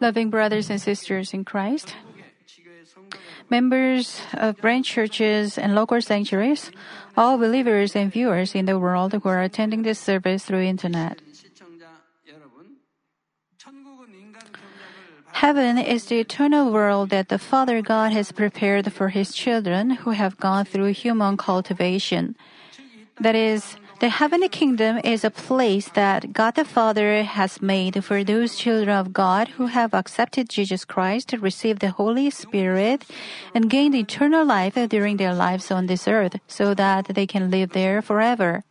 Loving brothers and sisters in Christ, members of branch churches and local sanctuaries, all believers and viewers in the world who are attending this service through internet. Heaven is the eternal world that the Father God has prepared for His children who have gone through human cultivation. That is, the heavenly kingdom is a place that God the Father has made for those children of God who have accepted Jesus Christ, received the Holy Spirit, and gained eternal life during their lives on this earth so that they can live there forever.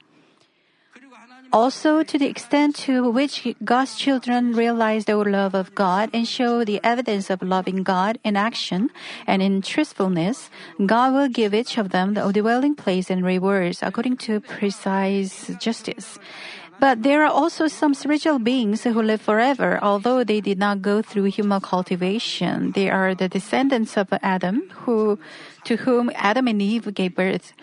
Also, to the extent to which God's children realize the love of God and show the evidence of loving God in action and in truthfulness, God will give each of them the dwelling place and rewards according to precise justice. But there are also some spiritual beings who live forever, although they did not go through human cultivation. They are the descendants of Adam, who, to whom Adam and Eve gave birth.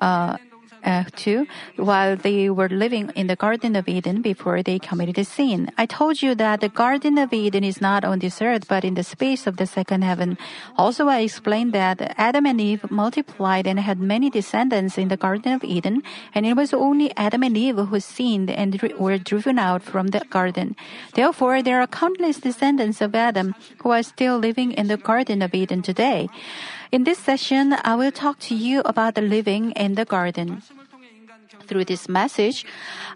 Uh, uh, to while they were living in the Garden of Eden before they committed sin. I told you that the Garden of Eden is not on this earth but in the space of the second heaven. Also, I explained that Adam and Eve multiplied and had many descendants in the Garden of Eden, and it was only Adam and Eve who sinned and were driven out from the garden. Therefore, there are countless descendants of Adam who are still living in the Garden of Eden today. In this session, I will talk to you about the living in the garden. Through this message,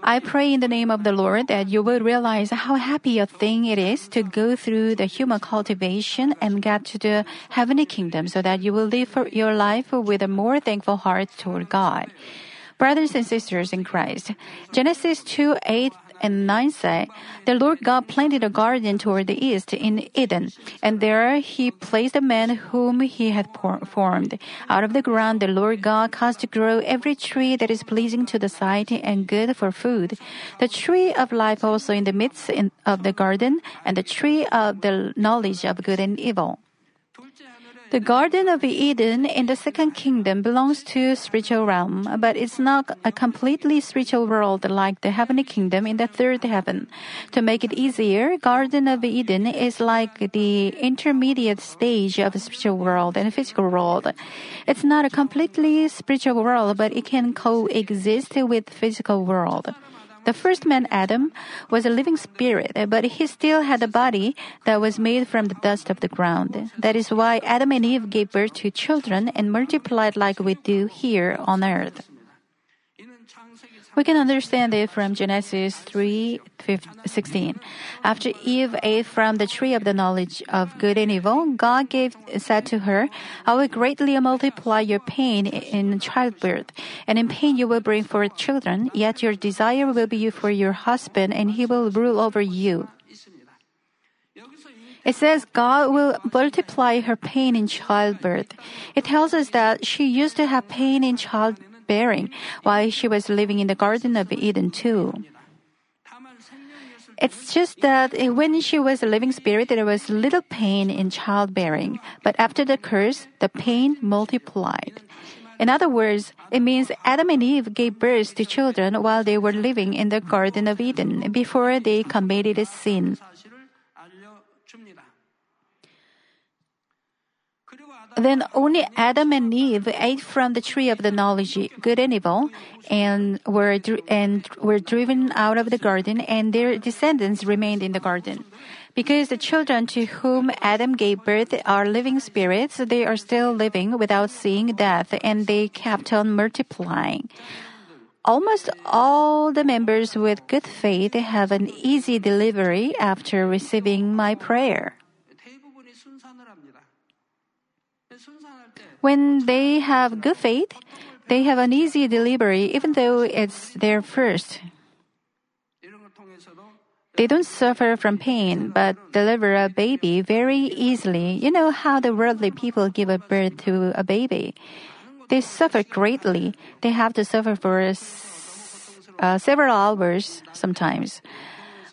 I pray in the name of the Lord that you will realize how happy a thing it is to go through the human cultivation and get to the heavenly kingdom so that you will live your life with a more thankful heart toward God. Brothers and sisters in Christ, Genesis 2 8 and 9 say, The Lord God planted a garden toward the east in Eden, and there he placed a man whom he had formed. Out of the ground the Lord God caused to grow every tree that is pleasing to the sight and good for food. The tree of life also in the midst of the garden, and the tree of the knowledge of good and evil. The Garden of Eden in the second kingdom belongs to spiritual realm, but it's not a completely spiritual world like the heavenly kingdom in the third heaven. To make it easier, Garden of Eden is like the intermediate stage of spiritual world and physical world. It's not a completely spiritual world, but it can coexist with physical world. The first man, Adam, was a living spirit, eh, but he still had a body that was made from the dust of the ground. That is why Adam and Eve gave birth to children and multiplied like we do here on earth. We can understand it from Genesis 3 16. After Eve ate from the tree of the knowledge of good and evil, God gave, said to her, I will greatly multiply your pain in childbirth, and in pain you will bring forth children, yet your desire will be for your husband, and he will rule over you. It says God will multiply her pain in childbirth. It tells us that she used to have pain in childbirth bearing while she was living in the Garden of Eden too. It's just that when she was a living spirit, there was little pain in childbearing. But after the curse, the pain multiplied. In other words, it means Adam and Eve gave birth to children while they were living in the Garden of Eden before they committed a sin. Then only Adam and Eve ate from the tree of the knowledge good and evil, and were and were driven out of the garden, and their descendants remained in the garden. Because the children to whom Adam gave birth are living spirits, they are still living without seeing death, and they kept on multiplying. Almost all the members with good faith have an easy delivery after receiving my prayer. When they have good faith, they have an easy delivery even though it's their first. They don't suffer from pain, but deliver a baby very easily. You know how the worldly people give birth to a baby. They suffer greatly. They have to suffer for uh, several hours sometimes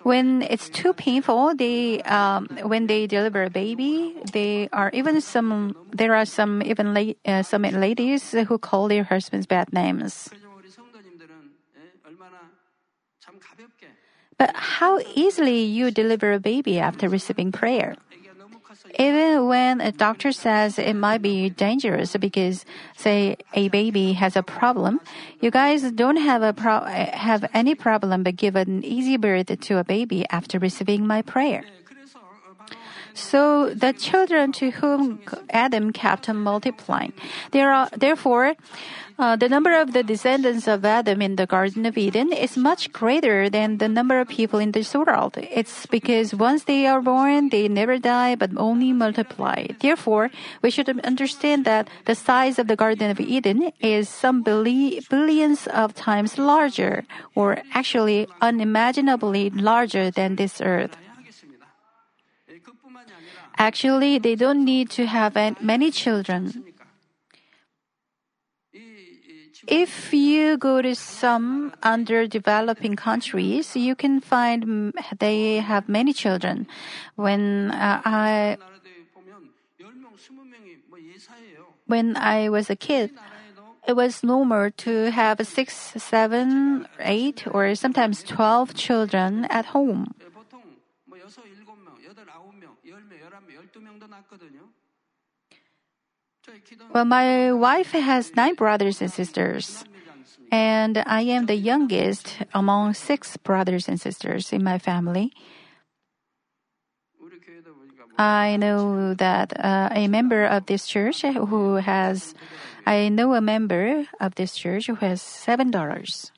when it's too painful, they um, when they deliver a baby, they are even some. There are some even la- uh, some ladies who call their husbands bad names. But how easily you deliver a baby after receiving prayer. Even when a doctor says it might be dangerous because, say, a baby has a problem, you guys don't have a pro- have any problem but give an easy birth to a baby after receiving my prayer. So the children to whom Adam kept multiplying. There are, therefore, uh, the number of the descendants of Adam in the Garden of Eden is much greater than the number of people in this world. It's because once they are born, they never die but only multiply. Therefore, we should understand that the size of the Garden of Eden is some billi- billions of times larger, or actually unimaginably larger than this earth. Actually, they don't need to have many children. If you go to some underdeveloping countries, you can find they have many children. When uh, I when I was a kid, it was normal to have six, seven, eight, or sometimes twelve children at home. Well, my wife has nine brothers and sisters, and I am the youngest among six brothers and sisters in my family. I know that uh, a member of this church who has, I know a member of this church who has seven daughters.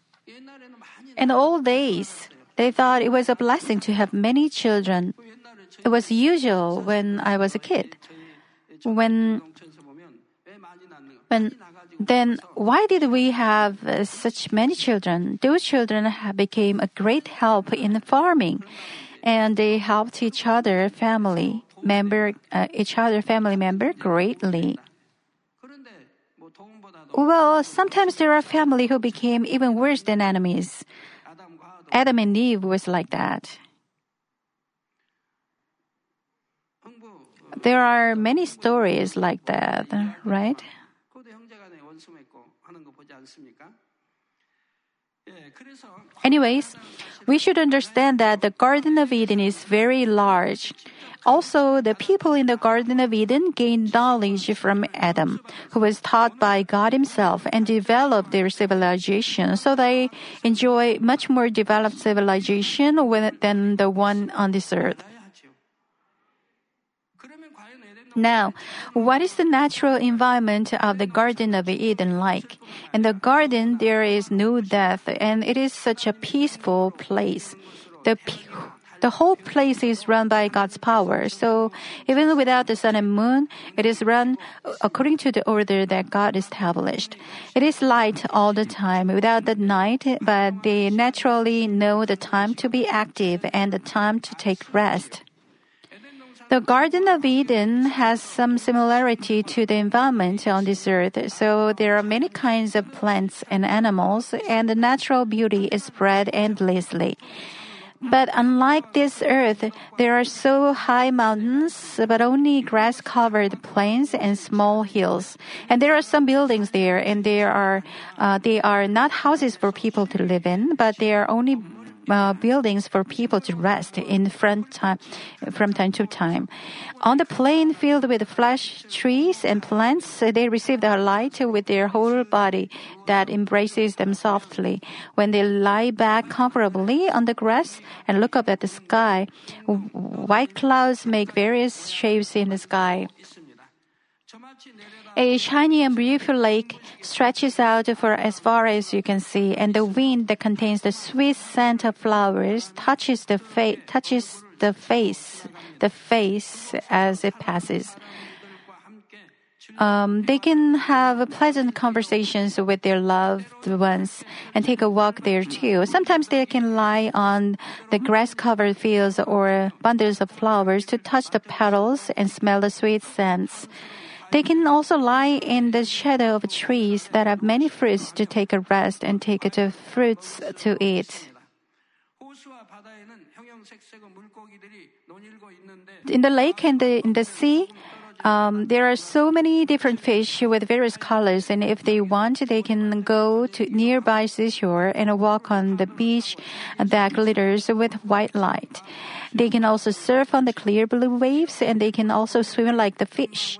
In old days, they thought it was a blessing to have many children. It was usual when I was a kid. When then why did we have uh, such many children? Those children became a great help in farming, and they helped each other family member uh, each other family member greatly. Well, sometimes there are family who became even worse than enemies. Adam and Eve was like that. There are many stories like that, right? Anyways, we should understand that the Garden of Eden is very large. Also, the people in the Garden of Eden gained knowledge from Adam, who was taught by God Himself and developed their civilization, so they enjoy much more developed civilization than the one on this earth. Now, what is the natural environment of the Garden of Eden like? In the garden, there is no death, and it is such a peaceful place. The the whole place is run by God's power. So even without the sun and moon, it is run according to the order that God established. It is light all the time without the night, but they naturally know the time to be active and the time to take rest. The Garden of Eden has some similarity to the environment on this earth, so there are many kinds of plants and animals, and the natural beauty is spread endlessly. But unlike this earth, there are so high mountains, but only grass covered plains and small hills. And there are some buildings there, and there are, uh, they are not houses for people to live in, but they are only uh, buildings for people to rest in front time, from time to time. On the plain filled with flesh trees and plants, they receive the light with their whole body that embraces them softly. When they lie back comfortably on the grass and look up at the sky, white clouds make various shapes in the sky. A shiny and beautiful lake stretches out for as far as you can see, and the wind that contains the sweet scent of flowers touches the touches the face, the face as it passes. Um, they can have pleasant conversations with their loved ones and take a walk there too. Sometimes they can lie on the grass covered fields or bundles of flowers to touch the petals and smell the sweet scents. They can also lie in the shadow of trees that have many fruits to take a rest and take the fruits to eat. In the lake and the, in the sea, um, there are so many different fish with various colors, and if they want, they can go to nearby seashore and walk on the beach that glitters with white light. They can also surf on the clear blue waves, and they can also swim like the fish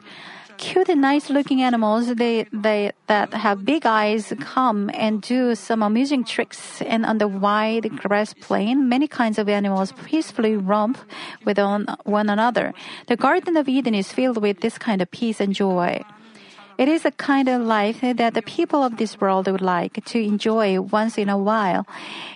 cute and nice looking animals they, they, that have big eyes come and do some amusing tricks. And on the wide grass plain, many kinds of animals peacefully romp with one another. The Garden of Eden is filled with this kind of peace and joy. It is a kind of life that the people of this world would like to enjoy once in a while.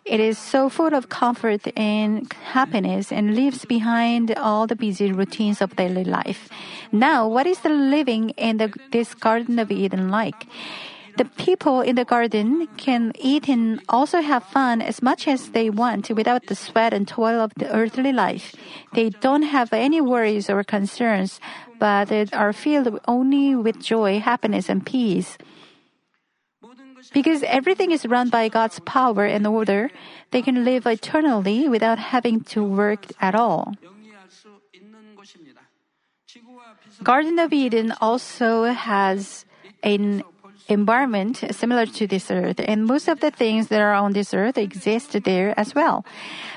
It is so full of comfort and happiness and leaves behind all the busy routines of daily life. Now, what is the living in the, this Garden of Eden like? The people in the garden can eat and also have fun as much as they want without the sweat and toil of the earthly life. They don't have any worries or concerns, but are filled only with joy, happiness, and peace. Because everything is run by God's power and order, they can live eternally without having to work at all. Garden of Eden also has an environment similar to this earth, and most of the things that are on this earth exist there as well.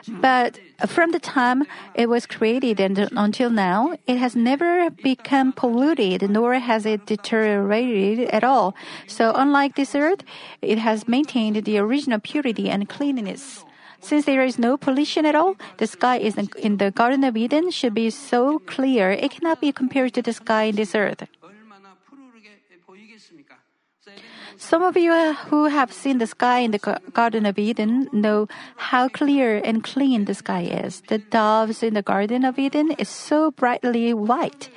But from the time it was created and until now, it has never become polluted, nor has it deteriorated at all. So unlike this earth, it has maintained the original purity and cleanliness. Since there is no pollution at all, the sky in the Garden of Eden should be so clear it cannot be compared to the sky in this earth. Some of you who have seen the sky in the Garden of Eden know how clear and clean the sky is. The doves in the Garden of Eden is so brightly white.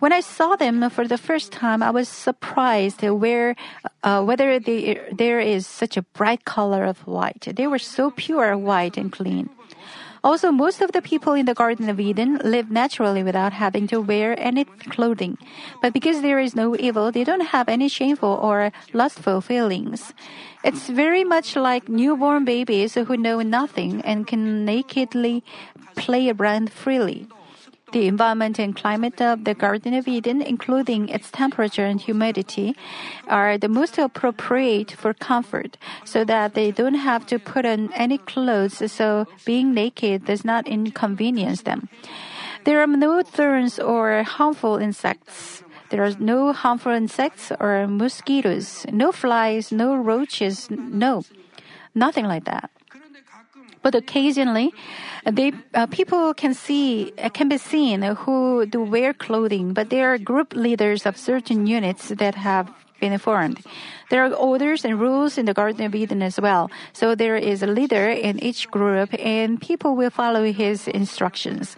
When I saw them for the first time, I was surprised where, uh, whether they, there is such a bright color of white. They were so pure, white, and clean. Also, most of the people in the Garden of Eden live naturally without having to wear any clothing. But because there is no evil, they don't have any shameful or lustful feelings. It's very much like newborn babies who know nothing and can nakedly play around freely. The environment and climate of the Garden of Eden, including its temperature and humidity, are the most appropriate for comfort, so that they don't have to put on any clothes, so being naked does not inconvenience them. There are no thorns or harmful insects. There are no harmful insects or mosquitoes, no flies, no roaches, no, nothing like that. But occasionally, they uh, people can see uh, can be seen who do wear clothing, but they are group leaders of certain units that have been formed. There are orders and rules in the Garden of Eden as well. So there is a leader in each group, and people will follow his instructions.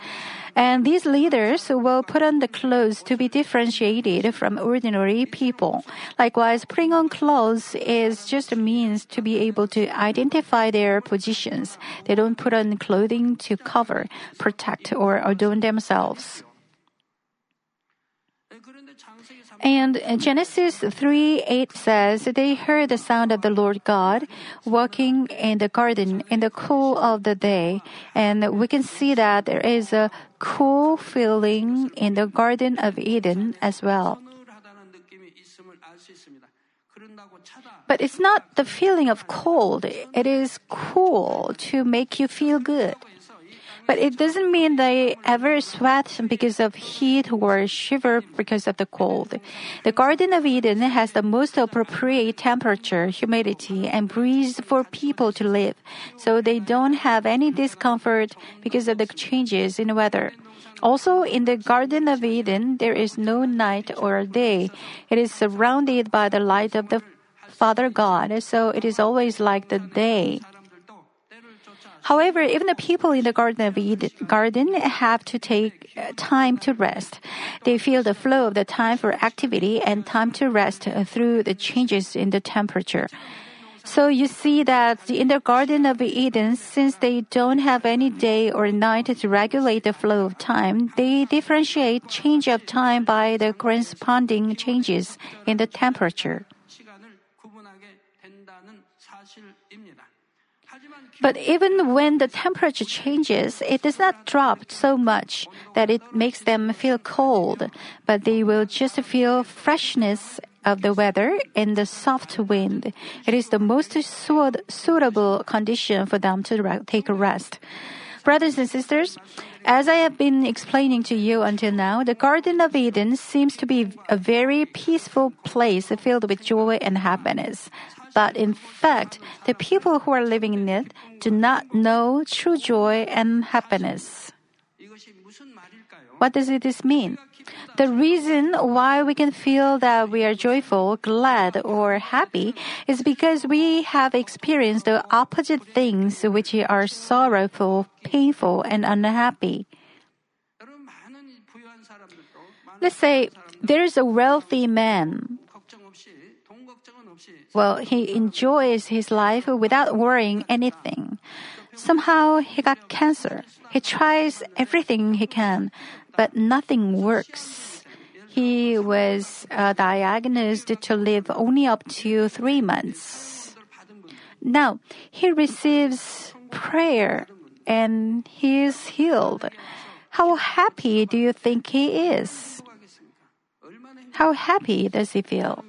And these leaders will put on the clothes to be differentiated from ordinary people. Likewise, putting on clothes is just a means to be able to identify their positions. They don't put on clothing to cover, protect, or adorn themselves. And Genesis 3 8 says, They heard the sound of the Lord God walking in the garden in the cool of the day. And we can see that there is a cool feeling in the Garden of Eden as well. But it's not the feeling of cold, it is cool to make you feel good. But it doesn't mean they ever sweat because of heat or shiver because of the cold. The Garden of Eden has the most appropriate temperature, humidity, and breeze for people to live, so they don't have any discomfort because of the changes in weather. Also, in the Garden of Eden, there is no night or day. It is surrounded by the light of the Father God, so it is always like the day. However, even the people in the Garden of Eden garden have to take uh, time to rest. They feel the flow of the time for activity and time to rest uh, through the changes in the temperature. So you see that in the Garden of Eden, since they don't have any day or night to regulate the flow of time, they differentiate change of time by the corresponding changes in the temperature. But even when the temperature changes, it does not drop so much that it makes them feel cold, but they will just feel freshness of the weather and the soft wind. It is the most suit- suitable condition for them to take a rest. Brothers and sisters, as I have been explaining to you until now, the Garden of Eden seems to be a very peaceful place filled with joy and happiness. But in fact, the people who are living in it do not know true joy and happiness. What does this mean? The reason why we can feel that we are joyful, glad, or happy is because we have experienced the opposite things which are sorrowful, painful, and unhappy. Let's say there's a wealthy man. Well, he enjoys his life without worrying anything. Somehow he got cancer. He tries everything he can, but nothing works. He was uh, diagnosed to live only up to three months. Now, he receives prayer and he is healed. How happy do you think he is? How happy does he feel?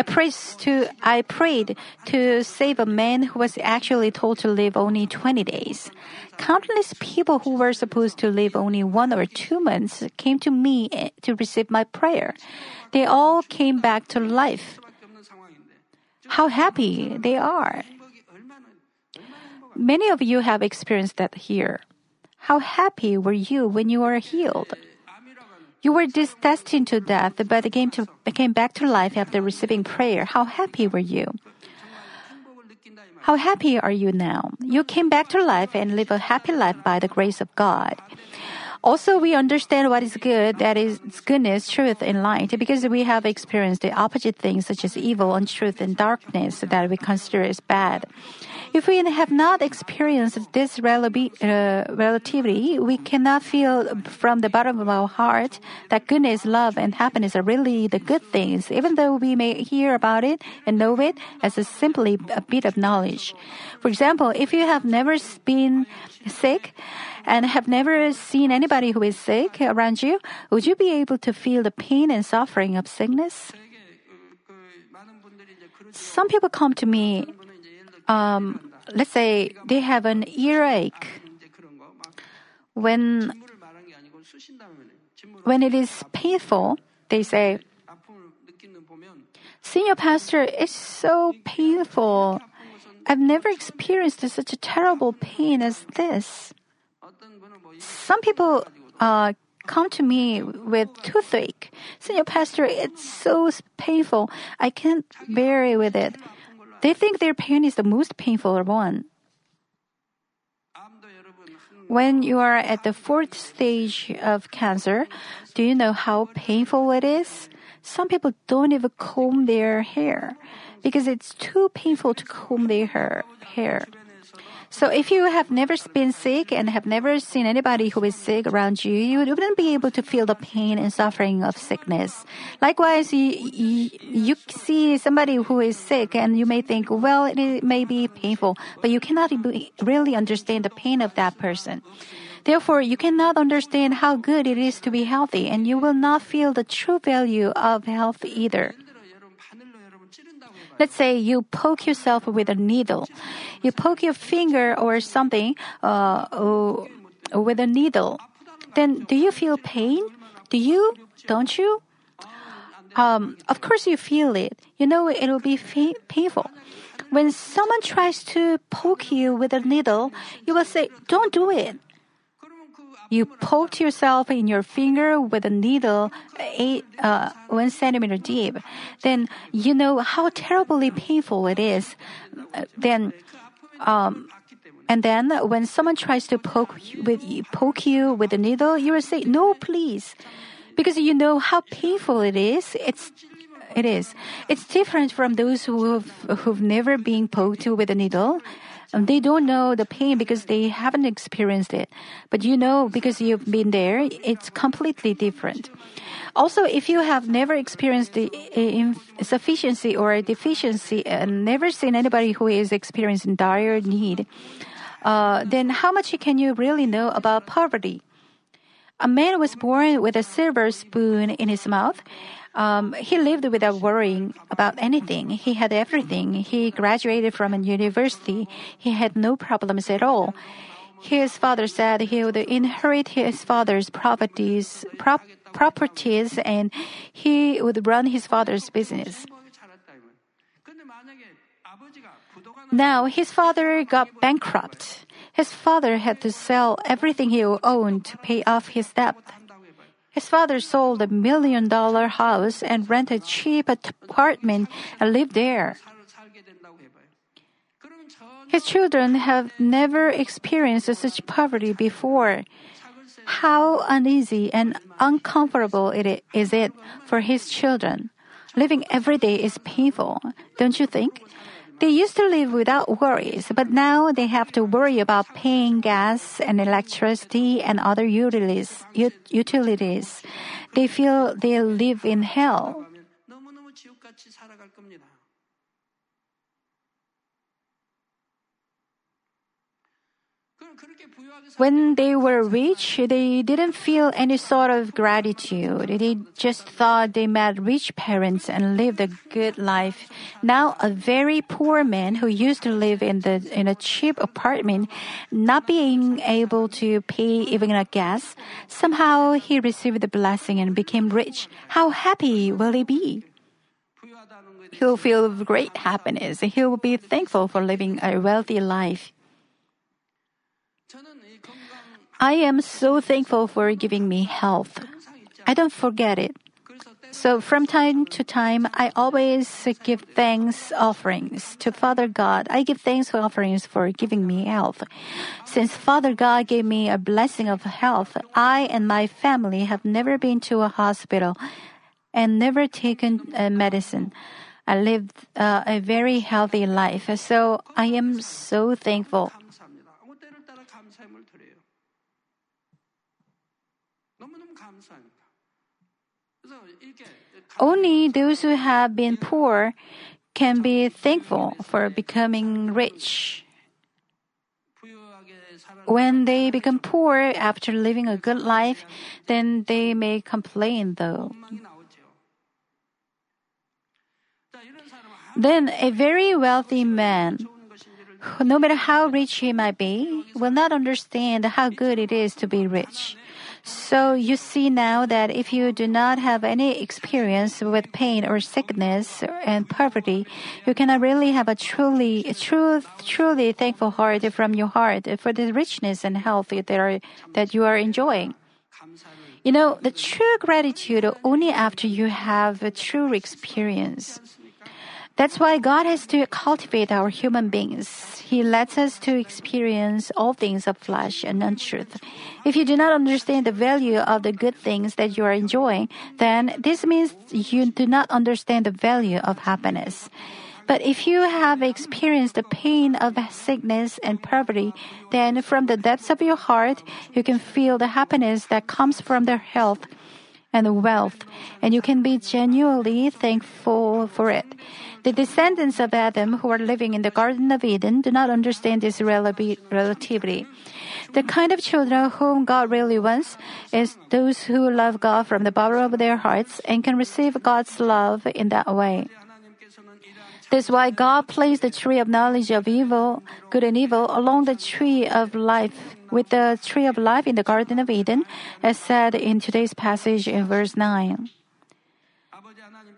I prayed to I prayed to save a man who was actually told to live only 20 days. Countless people who were supposed to live only one or two months came to me eh, to receive my prayer. They all came back to life. How happy they are. Many of you have experienced that here. How happy were you when you were healed? You were destined to death, but came, to, came back to life after receiving prayer. How happy were you? How happy are you now? You came back to life and live a happy life by the grace of God. Also, we understand what is good, that is goodness, truth, and light, because we have experienced the opposite things such as evil, untruth, and darkness that we consider as bad. If we have not experienced this uh, relativity, we cannot feel from the bottom of our heart that goodness, love, and happiness are really the good things, even though we may hear about it and know it as a simply a bit of knowledge. For example, if you have never been sick and have never seen anybody who is sick around you, would you be able to feel the pain and suffering of sickness? Some people come to me um, let's say they have an earache. When when it is painful, they say, Senior pastor, it's so painful. I've never experienced such a terrible pain as this. Some people uh, come to me with toothache. Senior pastor, it's so painful. I can't bear it with it. They think their pain is the most painful one. When you are at the fourth stage of cancer, do you know how painful it is? Some people don't even comb their hair because it's too painful to comb their hair. So if you have never been sick and have never seen anybody who is sick around you, you wouldn't be able to feel the pain and suffering of sickness. Likewise, you, you, see somebody who is sick and you may think, well, it may be painful, but you cannot really understand the pain of that person. Therefore, you cannot understand how good it is to be healthy, and you will not feel the true value of health either. Let's say you poke yourself with a needle. You poke your finger or something uh, uh, with a needle. Then do you feel pain? Do you? Don't you? Um, of course you feel it. You know it will be fa- painful. When someone tries to poke you with a needle, you will say, don't do it you poked yourself in your finger with a needle eight, uh, one centimeter deep, then you know how terribly painful it is. Then, um, and then when someone tries to poke with poke you with a needle, you will say, "No, please," because you know how painful it is. It's it is. It's different from those who've who've never been poked with a needle. Um, They don't know the pain because they haven't experienced it. But you know, because you've been there, it's completely different. Also, if you have never experienced the insufficiency or deficiency and never seen anybody who is experiencing dire need, uh, then how much can you really know about poverty? A man was born with a silver spoon in his mouth. Um, he lived without worrying about anything. He had everything. He graduated from a university. He had no problems at all. His father said he would inherit his father's properties, prop, properties, and he would run his father's business. Now his father got bankrupt. His father had to sell everything he owned to pay off his debt. His father sold a million dollar house and rented a cheap apartment and lived there. His children have never experienced such poverty before. How uneasy and uncomfortable it is it for his children. Living every day is painful, don't you think? They used to live without worries, but now they have to worry about paying gas and electricity and other utilities. They feel they live in hell. When they were rich, they didn't feel any sort of gratitude. They just thought they met rich parents and lived a good life. Now, a very poor man who used to live in the in a cheap apartment, not being able to pay even a gas, somehow he received the blessing and became rich. How happy will he be? He'll feel great happiness. He will be thankful for living a wealthy life. I am so thankful for giving me health. I don't forget it. So from time to time, I always give thanks offerings to Father God. I give thanks offerings for giving me health. Since Father God gave me a blessing of health, I and my family have never been to a hospital and never taken a medicine. I lived uh, a very healthy life. So I am so thankful. Only those who have been poor can be thankful for becoming rich. When they become poor after living a good life, then they may complain though. Then a very wealthy man, no matter how rich he might be, will not understand how good it is to be rich. So you see now that if you do not have any experience with pain or sickness and poverty, you cannot really have a truly, true, truly thankful heart from your heart for the richness and health that, are, that you are enjoying. You know, the true gratitude only after you have a true experience. That's why God has to cultivate our human beings. He lets us to experience all things of flesh and untruth. If you do not understand the value of the good things that you are enjoying, then this means you do not understand the value of happiness. But if you have experienced the pain of sickness and poverty, then from the depths of your heart, you can feel the happiness that comes from their health and wealth, and you can be genuinely thankful for it. The descendants of Adam who are living in the Garden of Eden do not understand this relativity. The kind of children whom God really wants is those who love God from the bottom of their hearts and can receive God's love in that way. That's why God placed the tree of knowledge of evil, good and evil, along the tree of life with the tree of life in the Garden of Eden, as said in today's passage in verse 9.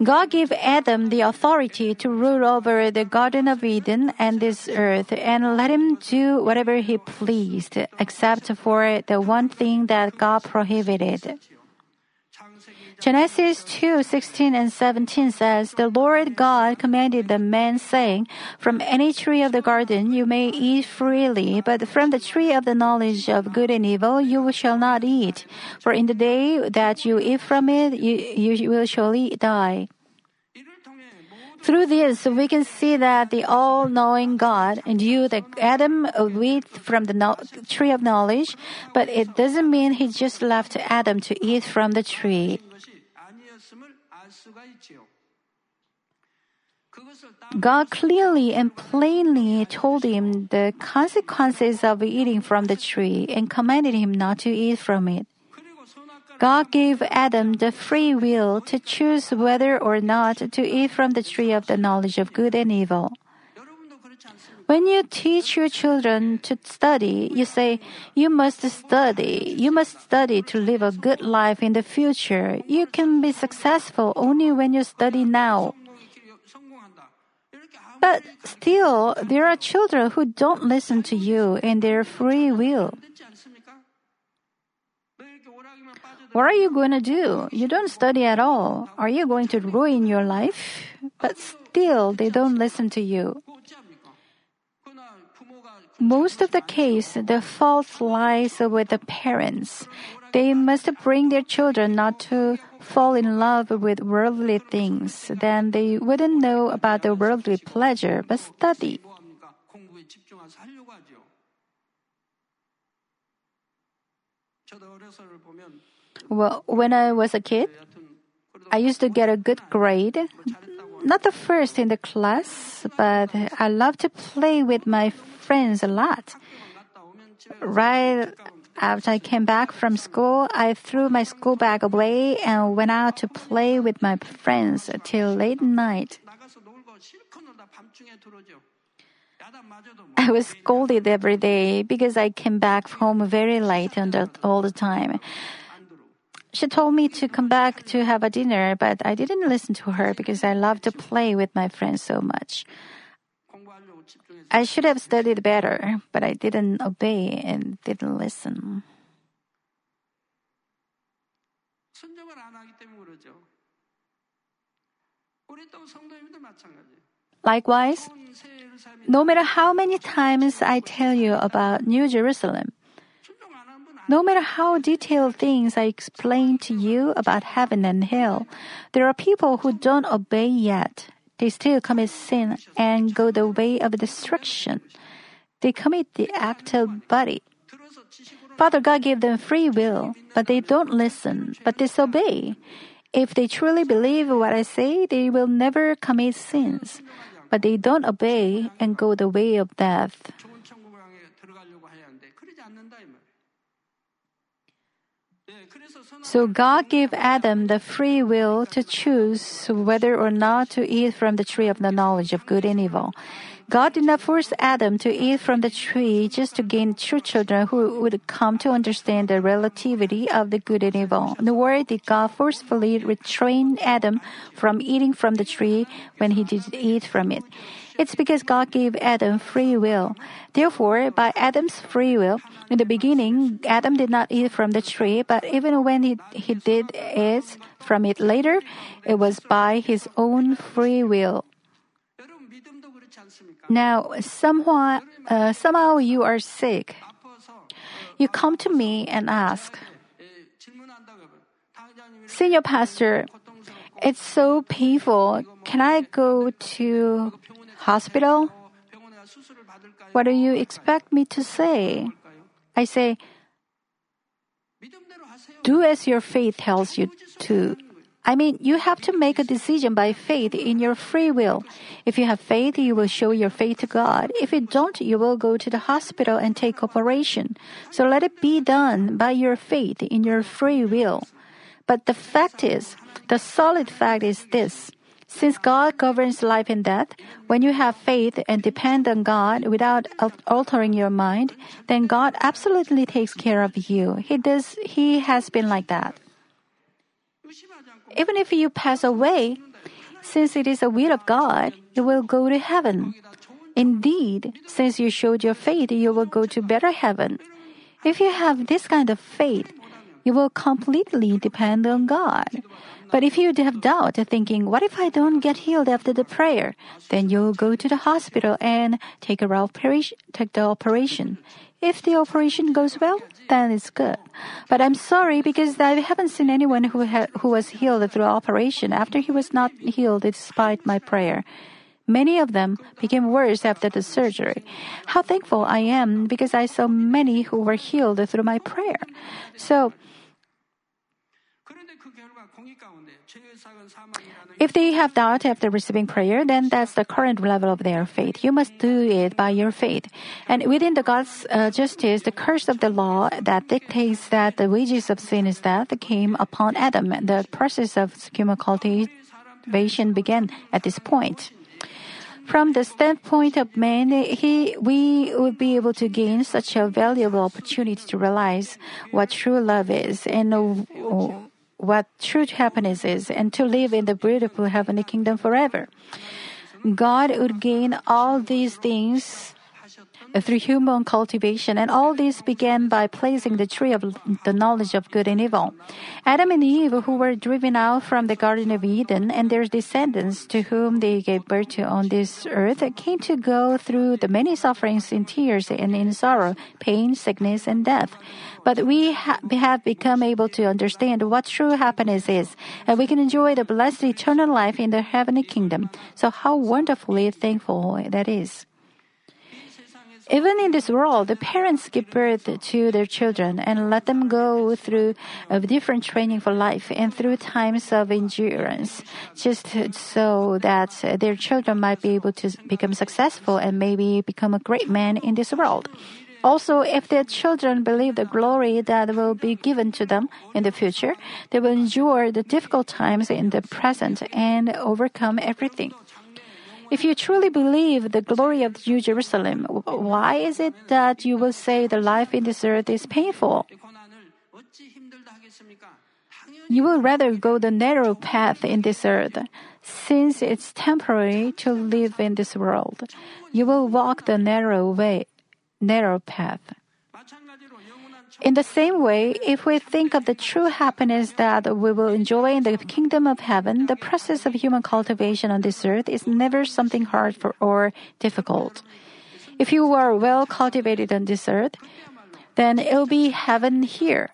God gave Adam the authority to rule over the Garden of Eden and this earth and let him do whatever he pleased, except for the one thing that God prohibited. Genesis 2 16 and 17 says, The Lord God commanded the man, saying, From any tree of the garden you may eat freely, but from the tree of the knowledge of good and evil you shall not eat. For in the day that you eat from it, you, you will surely die. Through this, we can see that the all-knowing God knew that Adam would from the no- tree of knowledge, but it doesn't mean he just left Adam to eat from the tree. God clearly and plainly told him the consequences of eating from the tree and commanded him not to eat from it. God gave Adam the free will to choose whether or not to eat from the tree of the knowledge of good and evil. When you teach your children to study, you say, You must study. You must study to live a good life in the future. You can be successful only when you study now. But still, there are children who don't listen to you in their free will. What are you going to do? You don't study at all. Are you going to ruin your life? But still, they don't listen to you most of the case, the fault lies with the parents. They must bring their children not to fall in love with worldly things. Then they wouldn't know about the worldly pleasure, but study. Well, when I was a kid, I used to get a good grade, not the first in the class, but I love to play with my friends a lot. Right after I came back from school, I threw my school bag away and went out to play with my friends till late night. I was scolded every day because I came back home very late and all the time she told me to come back to have a dinner, but I didn't listen to her because I love to play with my friends so much. I should have studied better, but I didn't obey and didn't listen. Likewise, no matter how many times I tell you about New Jerusalem, no matter how detailed things I explain to you about heaven and hell, there are people who don't obey yet. They still commit sin and go the way of destruction. They commit the act of body. Father God gave them free will, but they don't listen, but disobey. If they truly believe what I say, they will never commit sins, but they don't obey and go the way of death. So God gave Adam the free will to choose whether or not to eat from the tree of the knowledge of good and evil. God did not force Adam to eat from the tree just to gain true children who would come to understand the relativity of the good and evil. Nor did God forcefully restrain Adam from eating from the tree when he did eat from it. It's because God gave Adam free will. Therefore, by Adam's free will, in the beginning, Adam did not eat from the tree, but even when he, he did eat from it later, it was by his own free will. Now, somehow, uh, somehow you are sick. You come to me and ask, Senior Pastor, it's so painful. Can I go to hospital? What do you expect me to say? I say, do as your faith tells you to. I mean, you have to make a decision by faith in your free will. If you have faith, you will show your faith to God. If you don't, you will go to the hospital and take operation. So let it be done by your faith in your free will. But the fact is, the solid fact is this. Since God governs life and death, when you have faith and depend on God without altering your mind, then God absolutely takes care of you. He does, He has been like that. Even if you pass away, since it is the will of God, you will go to heaven. Indeed, since you showed your faith, you will go to better heaven. If you have this kind of faith, you will completely depend on God. But if you have doubt, thinking, what if I don't get healed after the prayer? Then you'll go to the hospital and take, a operation, take the operation. If the operation goes well, then it's good. But I'm sorry because I haven't seen anyone who, ha- who was healed through operation after he was not healed despite my prayer. Many of them became worse after the surgery. How thankful I am because I saw many who were healed through my prayer. So, if they have doubt after receiving prayer, then that's the current level of their faith. You must do it by your faith. And within the God's uh, justice, the curse of the law that dictates that the wages of sin is death came upon Adam. The process of human cultivation began at this point. From the standpoint of man, he, we would be able to gain such a valuable opportunity to realize what true love is and. Uh, what true happiness is and to live in the beautiful heavenly kingdom forever. God would gain all these things through human cultivation, and all this began by placing the tree of the knowledge of good and evil. Adam and Eve, who were driven out from the Garden of Eden, and their descendants, to whom they gave birth to on this earth, came to go through the many sufferings in tears and in sorrow, pain, sickness, and death. But we ha- have become able to understand what true happiness is, and we can enjoy the blessed eternal life in the heavenly kingdom. So, how wonderfully thankful that is. Even in this world, the parents give birth to their children and let them go through a different training for life and through times of endurance, just so that their children might be able to become successful and maybe become a great man in this world. Also, if their children believe the glory that will be given to them in the future, they will endure the difficult times in the present and overcome everything. If you truly believe the glory of New Jerusalem, why is it that you will say the life in this earth is painful? You will rather go the narrow path in this earth, since it's temporary to live in this world. You will walk the narrow way, narrow path. In the same way, if we think of the true happiness that we will enjoy in the kingdom of heaven, the process of human cultivation on this earth is never something hard for, or difficult. If you are well cultivated on this earth, then it'll be heaven here.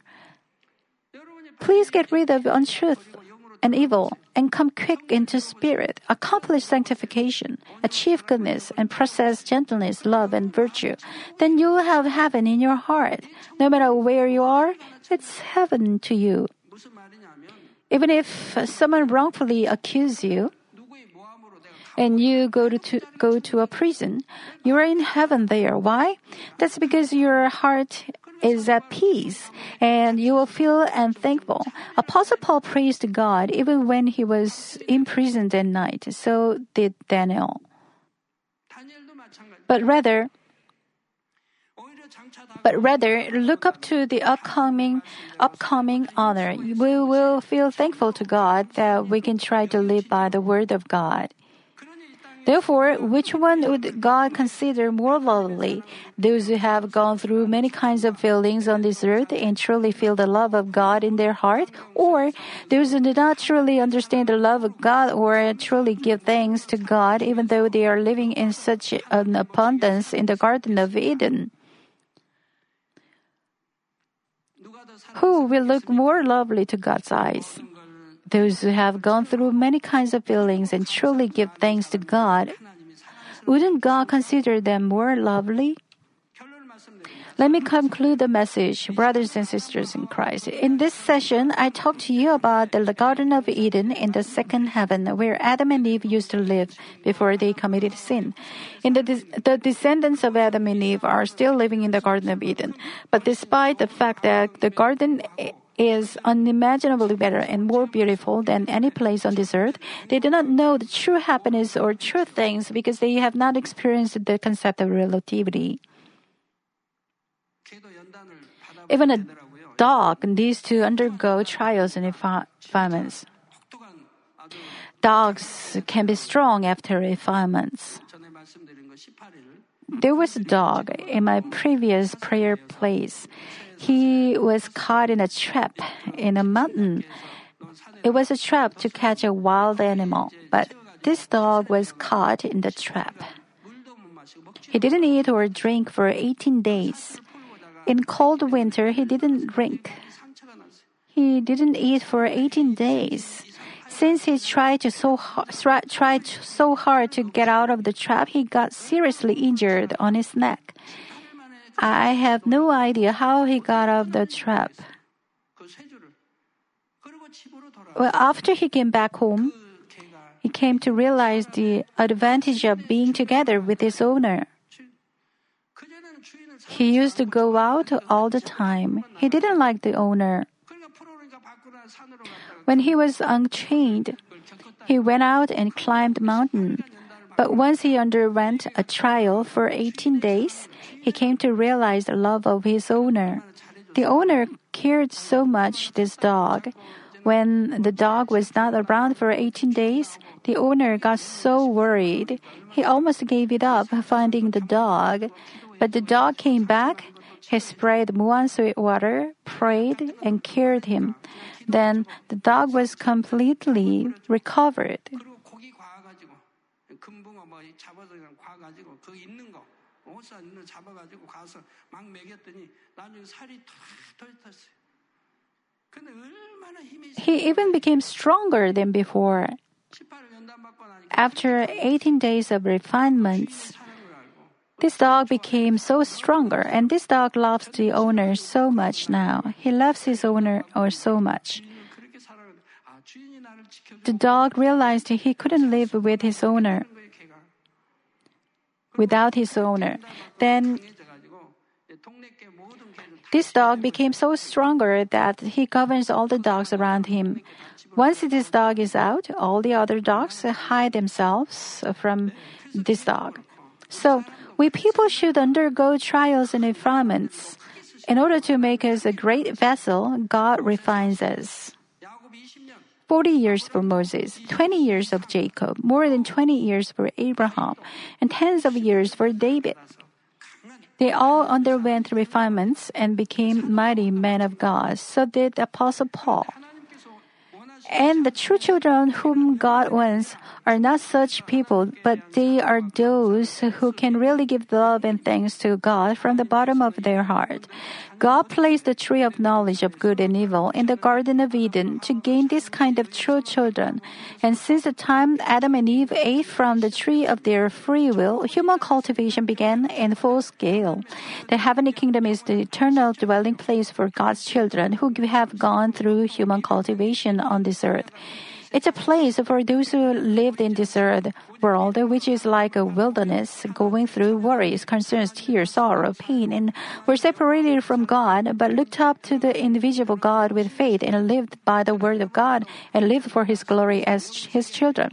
Please get rid of untruth and evil, and come quick into spirit, accomplish sanctification, achieve goodness, and possess gentleness, love, and virtue, then you will have heaven in your heart. No matter where you are, it's heaven to you. Even if someone wrongfully accuses you, and you go to, to, go to a prison, you are in heaven there. Why? That's because your heart is at peace, and you will feel and thankful. Apostle Paul praised God even when he was imprisoned at night. So did Daniel. But rather, but rather look up to the upcoming upcoming honor. We will feel thankful to God that we can try to live by the word of God. Therefore, which one would God consider more lovely? Those who have gone through many kinds of feelings on this earth and truly feel the love of God in their heart, or those who do not truly understand the love of God or truly give thanks to God, even though they are living in such an abundance in the Garden of Eden? Who will look more lovely to God's eyes? Those who have gone through many kinds of feelings and truly give thanks to God, wouldn't God consider them more lovely? Let me conclude the message, brothers and sisters in Christ. In this session, I talked to you about the Garden of Eden in the second heaven, where Adam and Eve used to live before they committed sin. In the, the descendants of Adam and Eve are still living in the Garden of Eden. But despite the fact that the Garden is unimaginably better and more beautiful than any place on this earth. They do not know the true happiness or true things because they have not experienced the concept of relativity. Even a dog needs to undergo trials and refinements. Dogs can be strong after refinements. There was a dog in my previous prayer place he was caught in a trap in a mountain. It was a trap to catch a wild animal, but this dog was caught in the trap. He didn't eat or drink for 18 days. In cold winter, he didn't drink. He didn't eat for 18 days. Since he tried so hard, tried so hard to get out of the trap, he got seriously injured on his neck. I have no idea how he got out of the trap. Well, after he came back home, he came to realize the advantage of being together with his owner. He used to go out all the time. He didn't like the owner. When he was unchained, he went out and climbed mountain. But once he underwent a trial for 18 days, he came to realize the love of his owner. The owner cared so much this dog. When the dog was not around for 18 days, the owner got so worried. He almost gave it up finding the dog. But the dog came back. He sprayed muan sweet water, prayed, and cured him. Then the dog was completely recovered. 거 옷살 있는 거 잡아가지고 가서 막 먹였더니 나중에 살이 털 탔어요. 근데 얼마나 힘이 있어. He even became stronger than before. 18을 연단받고 나니까 After 18 days of refinements, 사는 걸 알고 this dog became so stronger, and this dog loves the owner so much now. He loves his owner or so much. 주인은 그렇게 살아가는데 아 주인이 나를 지켜주는 The dog realized he couldn't live with his owner 거예요 걔가 without his owner. Then this dog became so stronger that he governs all the dogs around him. Once this dog is out, all the other dogs hide themselves from this dog. So, we people should undergo trials and refinements. In order to make us a great vessel, God refines us. 40 years for Moses, 20 years of Jacob, more than 20 years for Abraham, and tens of years for David. They all underwent refinements and became mighty men of God. So did the Apostle Paul. And the true children whom God wants are not such people, but they are those who can really give love and thanks to God from the bottom of their heart. God placed the tree of knowledge of good and evil in the Garden of Eden to gain this kind of true children. And since the time Adam and Eve ate from the tree of their free will, human cultivation began in full scale. The heavenly kingdom is the eternal dwelling place for God's children who have gone through human cultivation on this earth. It's a place for those who lived in this earth world, which is like a wilderness, going through worries, concerns, tears, sorrow, pain, and were separated from God, but looked up to the invisible God with faith and lived by the word of God and lived for His glory as His children.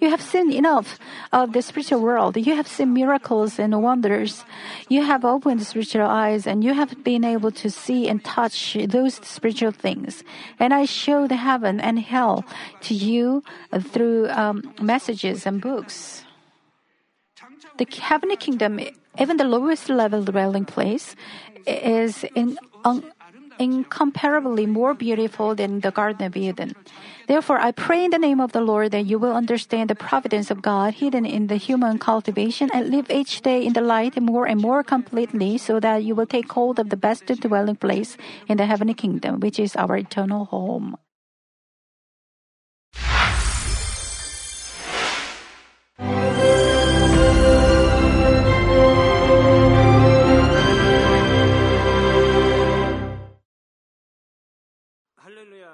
You have seen enough of the spiritual world. You have seen miracles and wonders. You have opened spiritual eyes and you have been able to see and touch those spiritual things. And I showed heaven and hell to you through um, messages and books. The heavenly kingdom, even the lowest level dwelling place, is in, un, incomparably more beautiful than the Garden of Eden. Therefore, I pray in the name of the Lord that you will understand the providence of God hidden in the human cultivation and live each day in the light more and more completely so that you will take hold of the best dwelling place in the heavenly kingdom, which is our eternal home.